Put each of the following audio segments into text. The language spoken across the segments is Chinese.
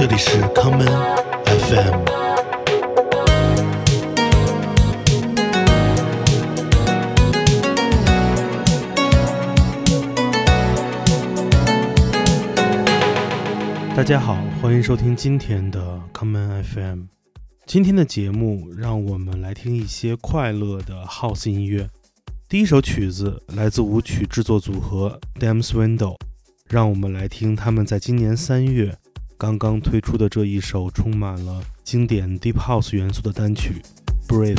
这里是 common FM。大家好，欢迎收听今天的 common FM。今天的节目，让我们来听一些快乐的 house 音乐。第一首曲子来自舞曲制作组合 Dams Window，让我们来听他们在今年三月刚刚推出的这一首充满了经典 Deep House 元素的单曲《Breathe》。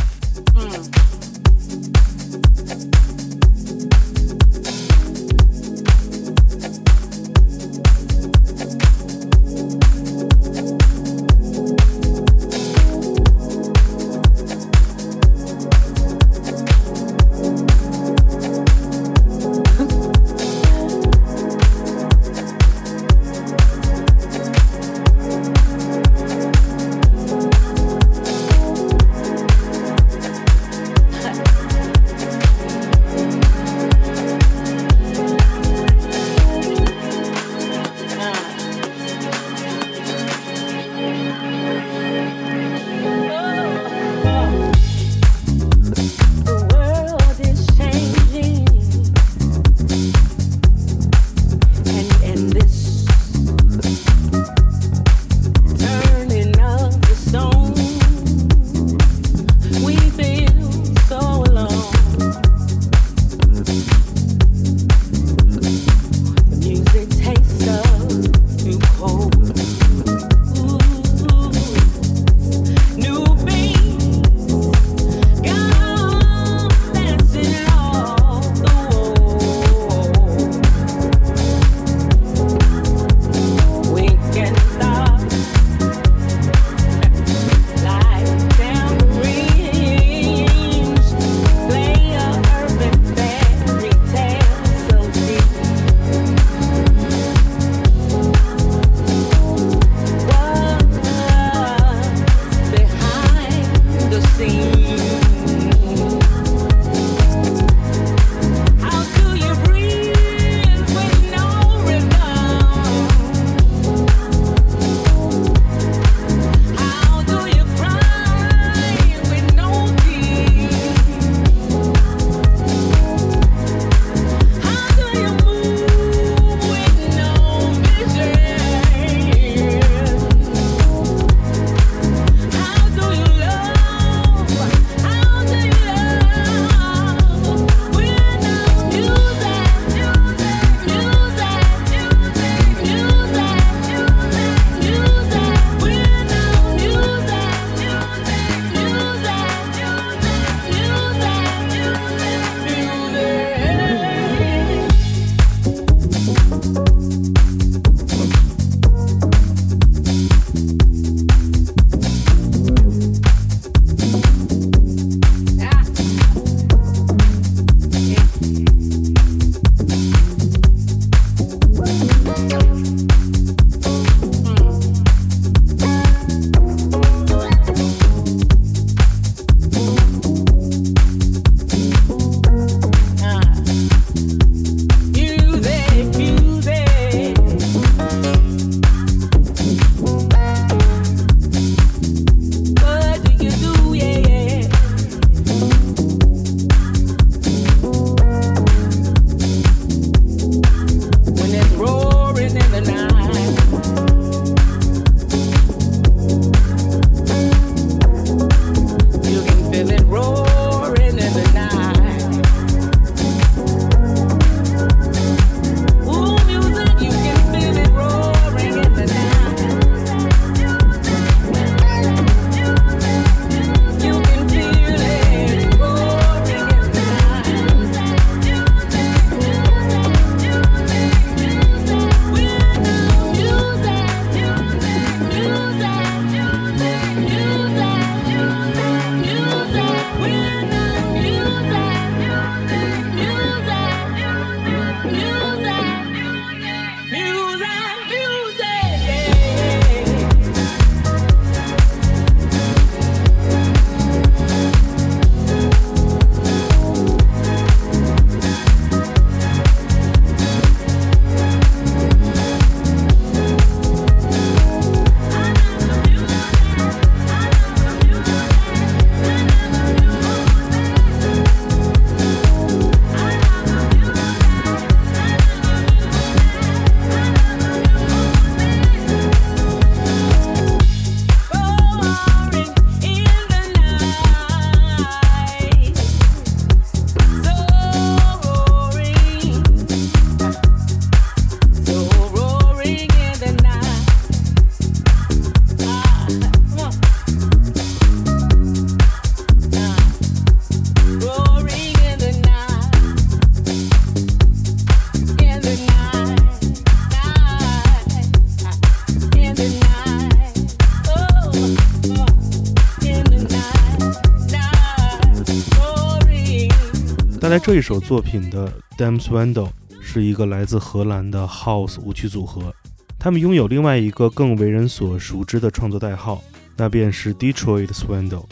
在这一首作品的 Dam Swindle 是一个来自荷兰的 House 舞曲组合，他们拥有另外一个更为人所熟知的创作代号，那便是 Detroit Swindle。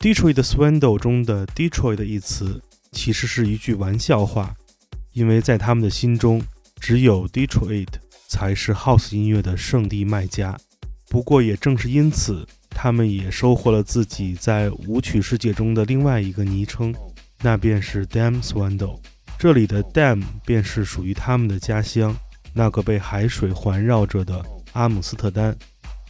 Detroit Swindle 中的 Detroit 的一词其实是一句玩笑话，因为在他们的心中，只有 Detroit 才是 House 音乐的圣地卖家。不过也正是因此，他们也收获了自己在舞曲世界中的另外一个昵称。那便是 DAMSWANDLE，这里的 Dam 便是属于他们的家乡，那个被海水环绕着的阿姆斯特丹。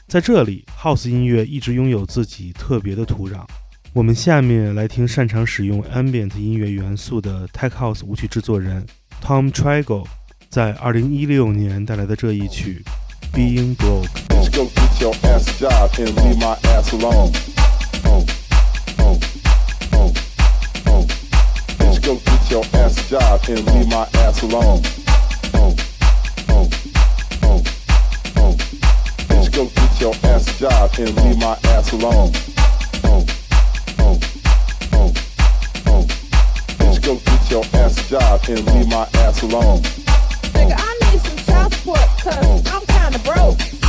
在这里，House 音乐一直拥有自己特别的土壤。我们下面来听擅长使用 Ambient 音乐元素的 Tech House 舞曲制作人 Tom Trago 在2016年带来的这一曲 Being Broke。Go get your ass job and leave my ass alone. Uh, uh, uh, uh. Bitch, go get your ass job and leave my ass alone. Uh, uh, uh, uh. Bitch, go get your ass job and leave my ass alone. Nigga, I need some child support cause I'm kinda broke.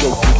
go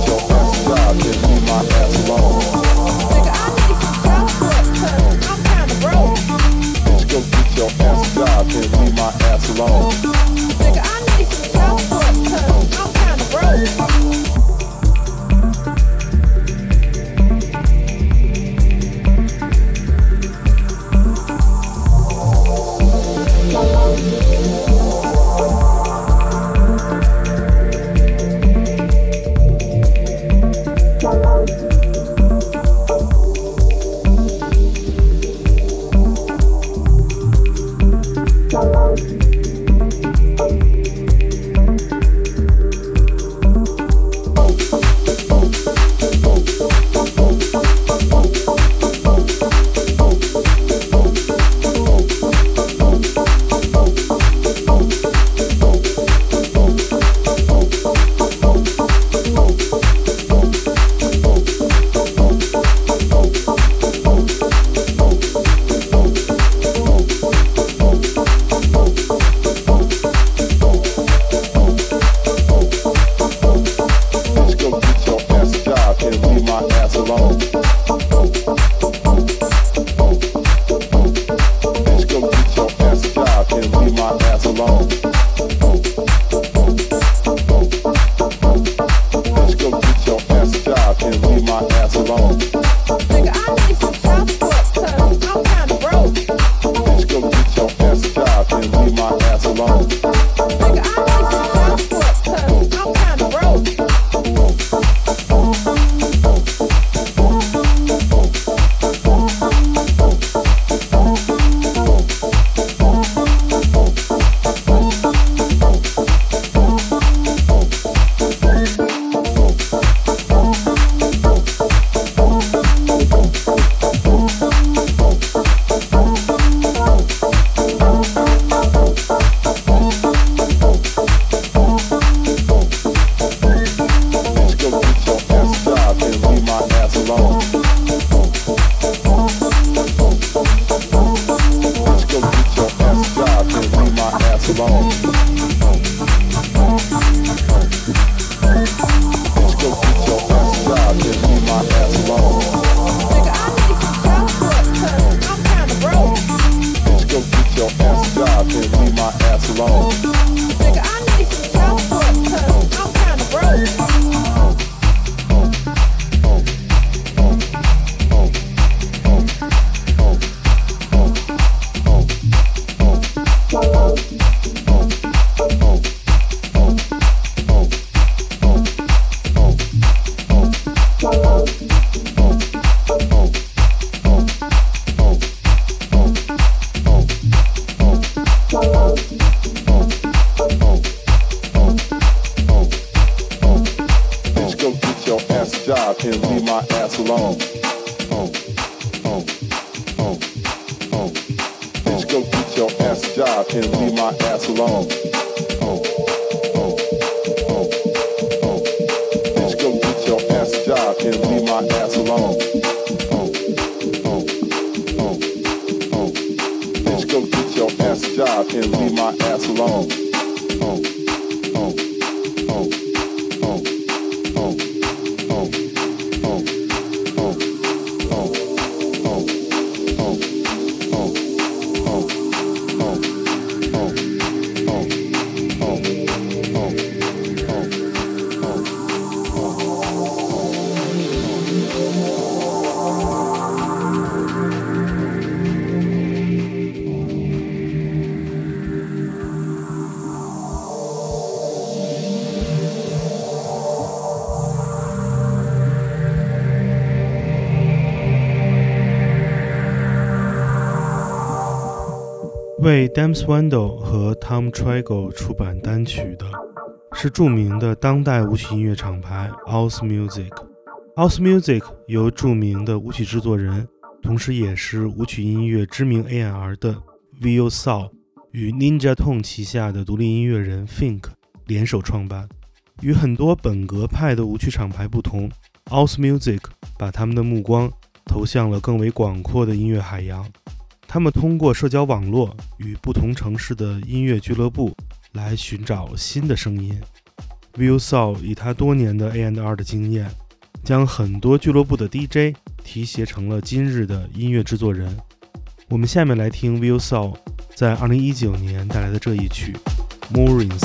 为 Dam Swindle 和 Tom Trago 出版单曲的是著名的当代舞曲音乐厂牌 House Music。House Music 由著名的舞曲制作人，同时也是舞曲音乐知名 A&R 的 Will Saul 与 Ninja Tune 旗下的独立音乐人 Fink 联手创办。与很多本格派的舞曲厂牌不同，House Music 把他们的目光投向了更为广阔的音乐海洋。他们通过社交网络与不同城市的音乐俱乐部来寻找新的声音。Will Saul 以他多年的 A&R 的经验，将很多俱乐部的 DJ 提携成了今日的音乐制作人。我们下面来听 Will Saul 在2019年带来的这一曲《Moorings》。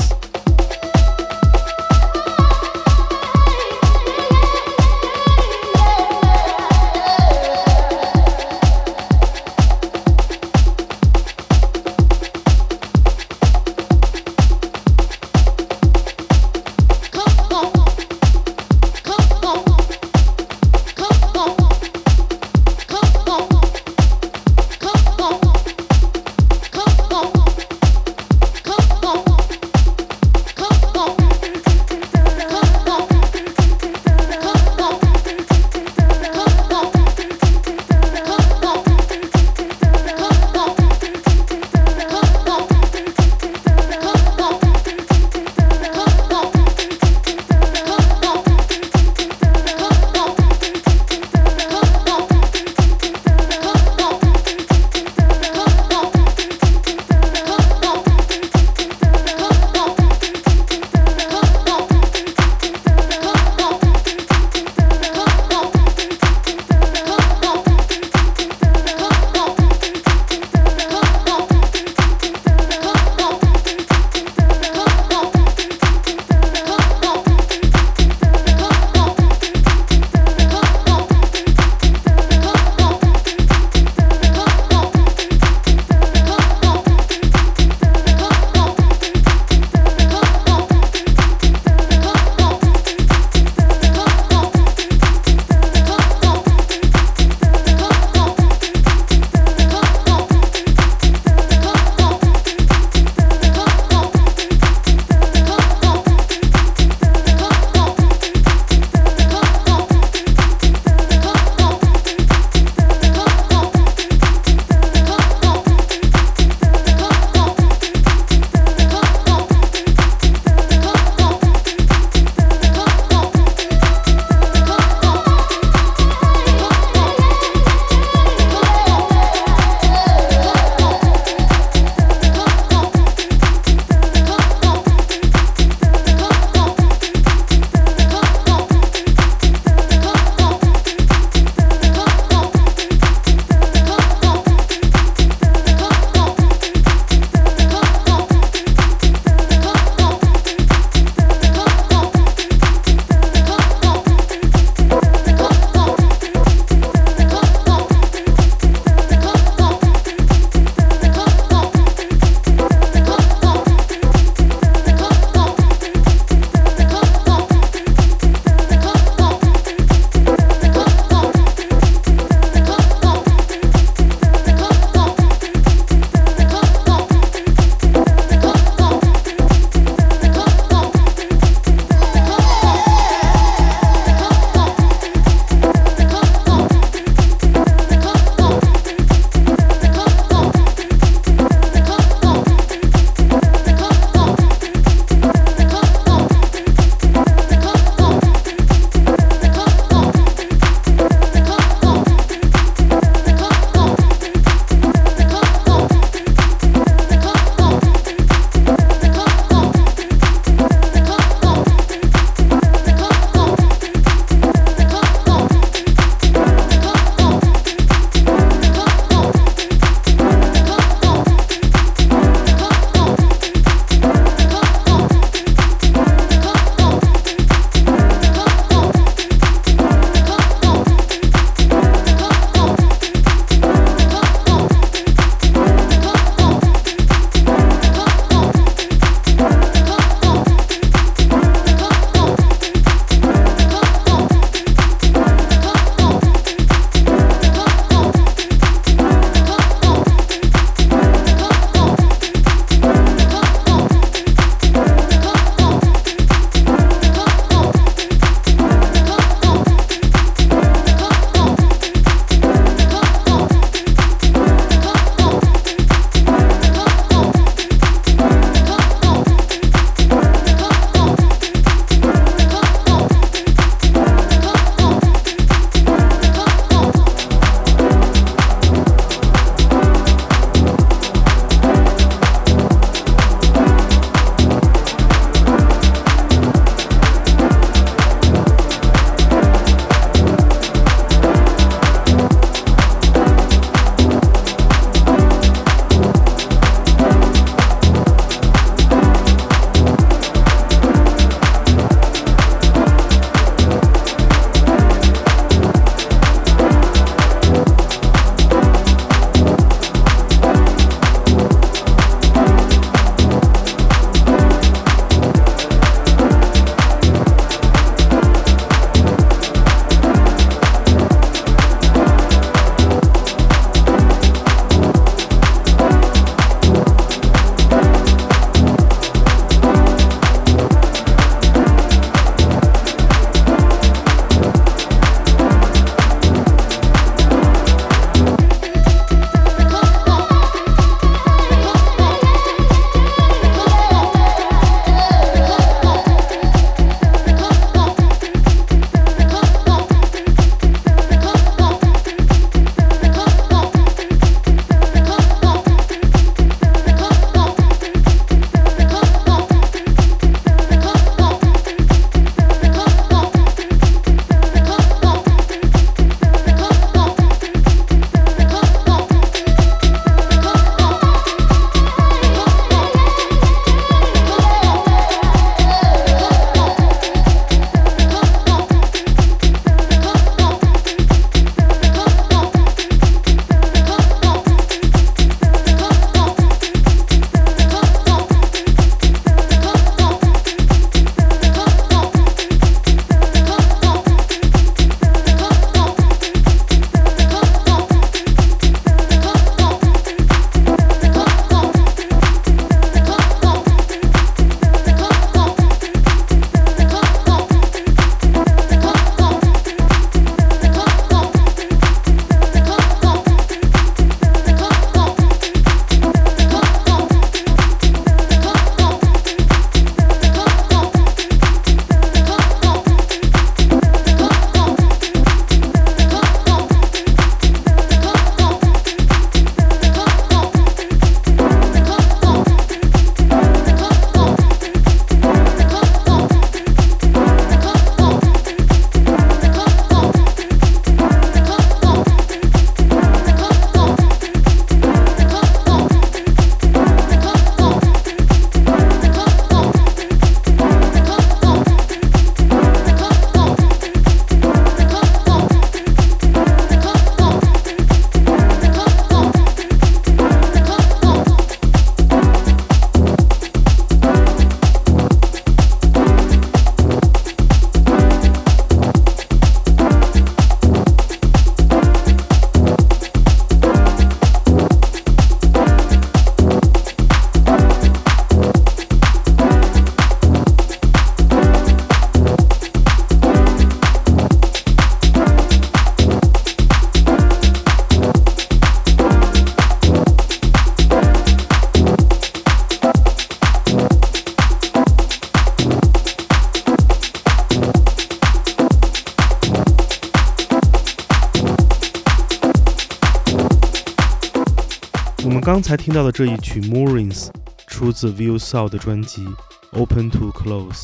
才听到的这一曲《Moorings》出自 View s o u 的专辑《Open to Close》，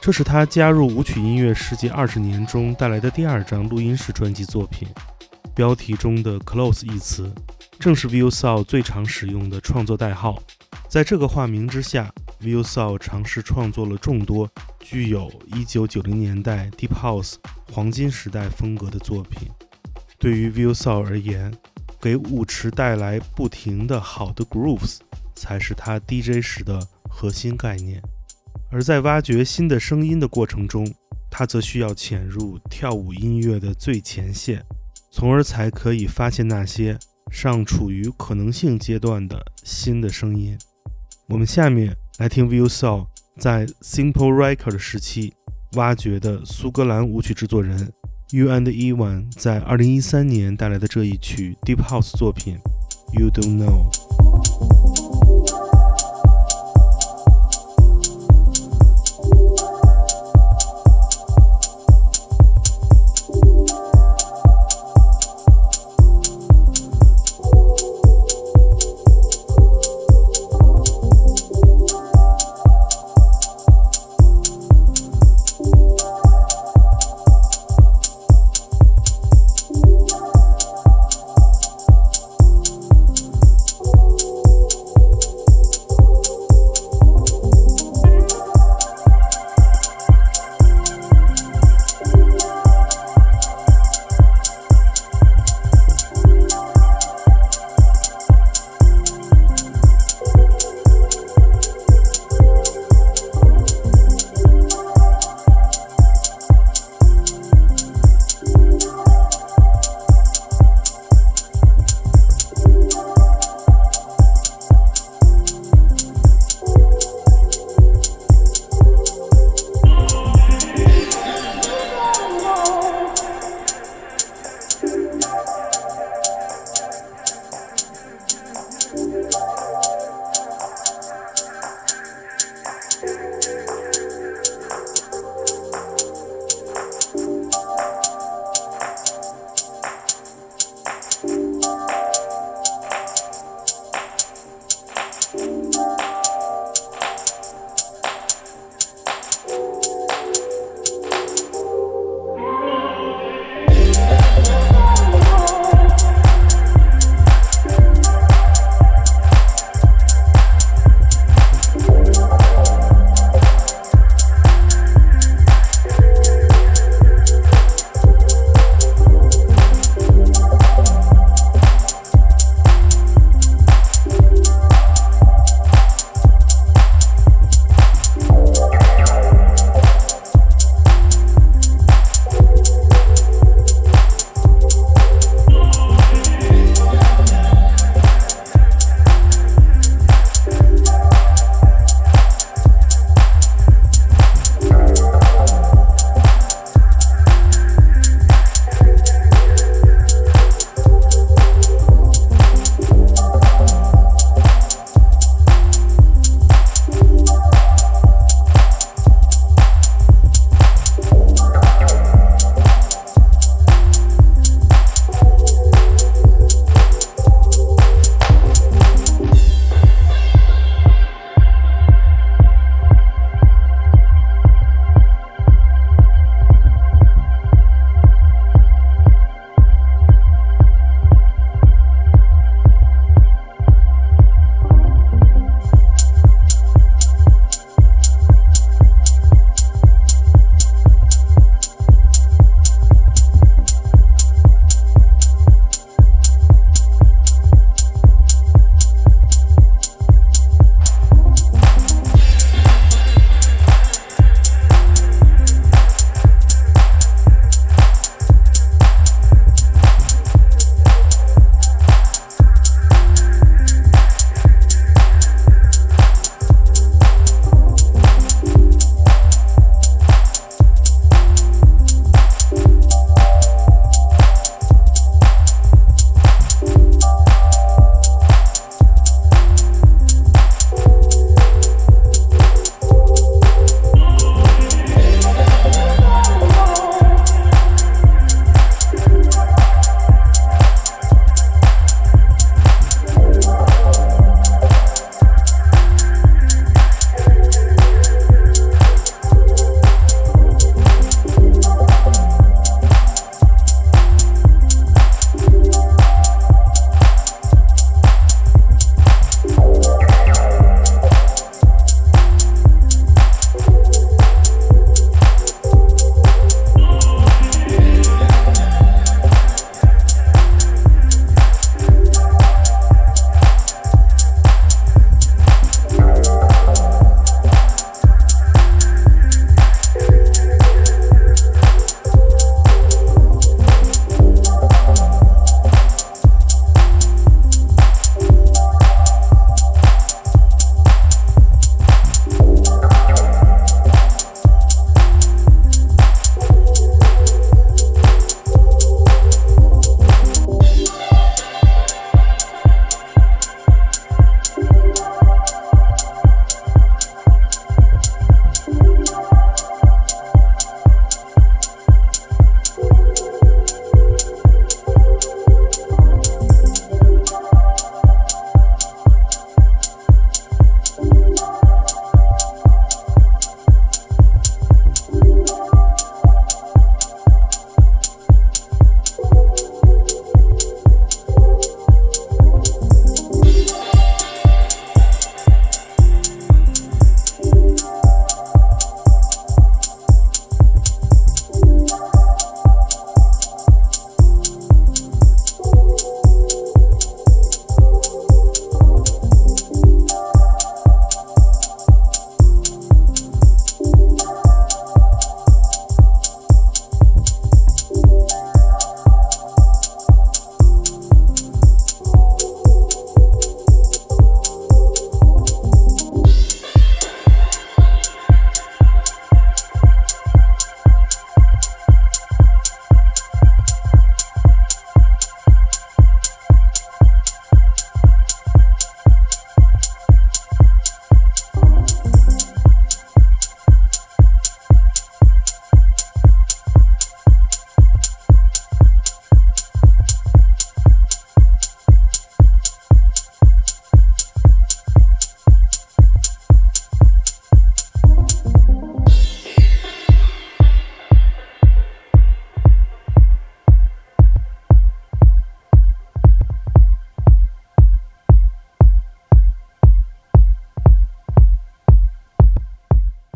这是他加入舞曲音乐世界二十年中带来的第二张录音室专辑作品。标题中的 “close” 一词，正是 View s o u 最常使用的创作代号。在这个化名之下，View s o u 尝试创作了众多具有1990年代 Deep House 黄金时代风格的作品。对于 View s o u 而言，给舞池带来不停的好的 grooves，才是他 DJ 时的核心概念。而在挖掘新的声音的过程中，他则需要潜入跳舞音乐的最前线。从而才可以发现那些尚处于可能性阶段的新的声音。我们下面来听 View Soul 在 Simple Record 时期挖掘的苏格兰舞曲制作人 You and Evan 在二零一三年带来的这一曲 Deep House 作品 You Don't Know。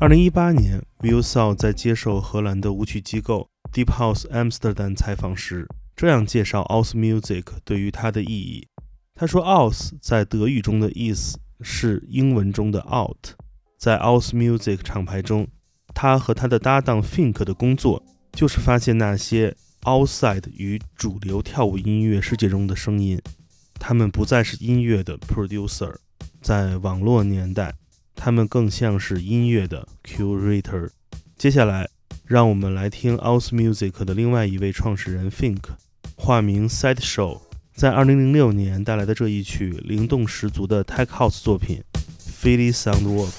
二零一八年 w i l s a w 在接受荷兰的舞曲机构 Deep House Amsterdam 采访时，这样介绍 House Music 对于他的意义。他说：“House 在德语中的意思是英文中的 out。在 House Music 厂牌中，他和他的搭档 Fink 的工作就是发现那些 outside 与主流跳舞音乐世界中的声音。他们不再是音乐的 producer，在网络年代，他们更像是音乐的 curator。接下来，让我们来听 osmusic 的另外一位创始人 Think，化名 Side Show，在2006年带来的这一曲灵动十足的 Tech House 作品《Filly Soundworks》。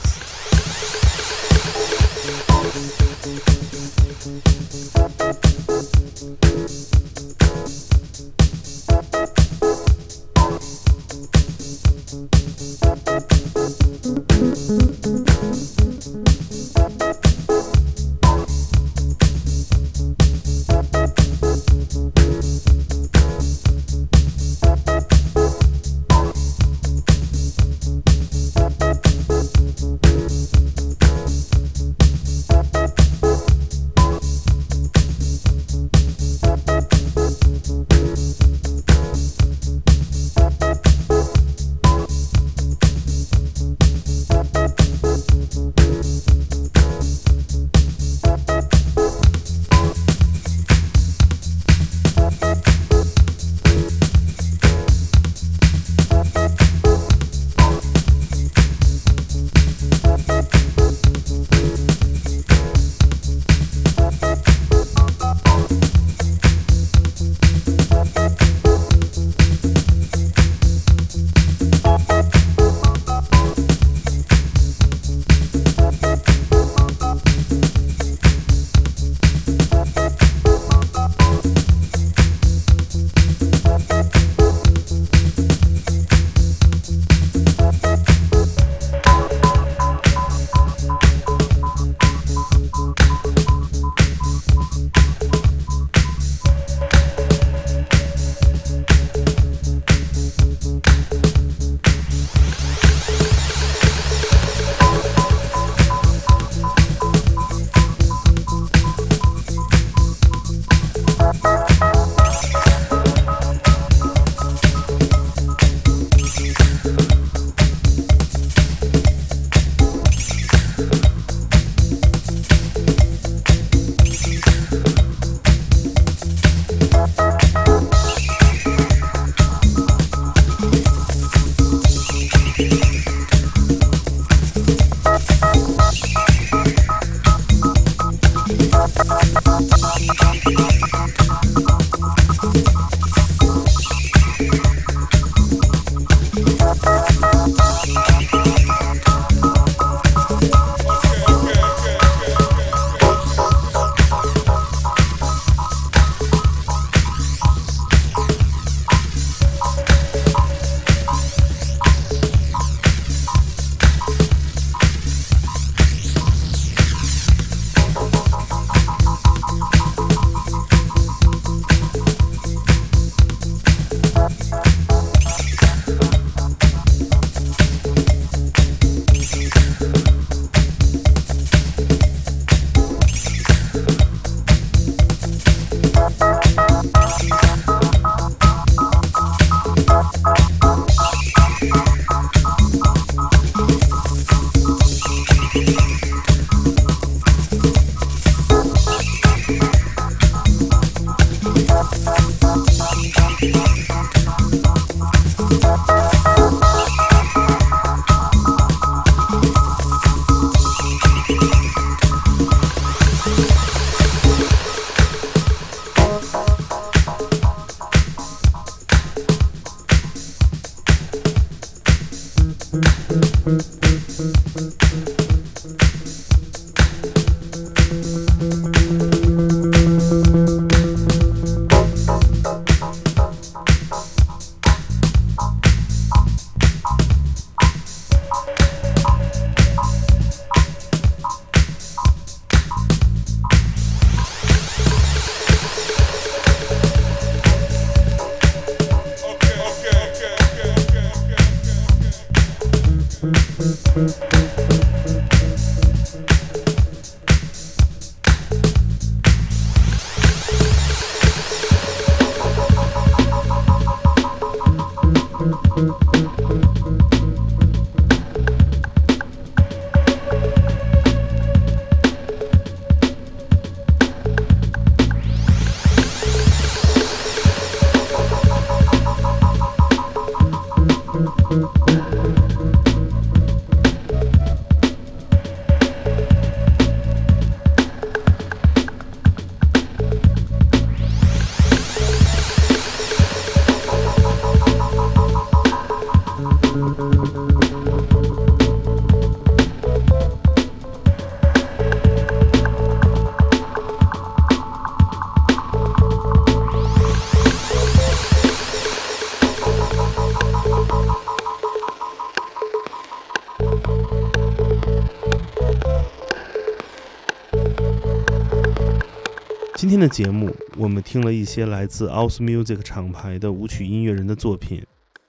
今天的节目，我们听了一些来自 osmusic 厂牌的舞曲音乐人的作品。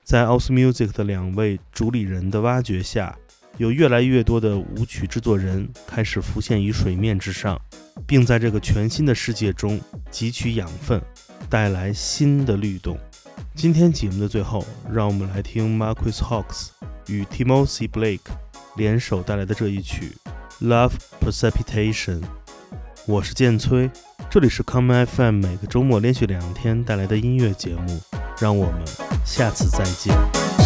在 osmusic 的两位主理人的挖掘下，有越来越多的舞曲制作人开始浮现于水面之上，并在这个全新的世界中汲取养分，带来新的律动。今天节目的最后，让我们来听 Marquis Hawks 与 Timothy Blake 联手带来的这一曲《Love Precipitation》。我是剑崔，这里是 Come FM，每个周末连续两天带来的音乐节目。让我们下次再见。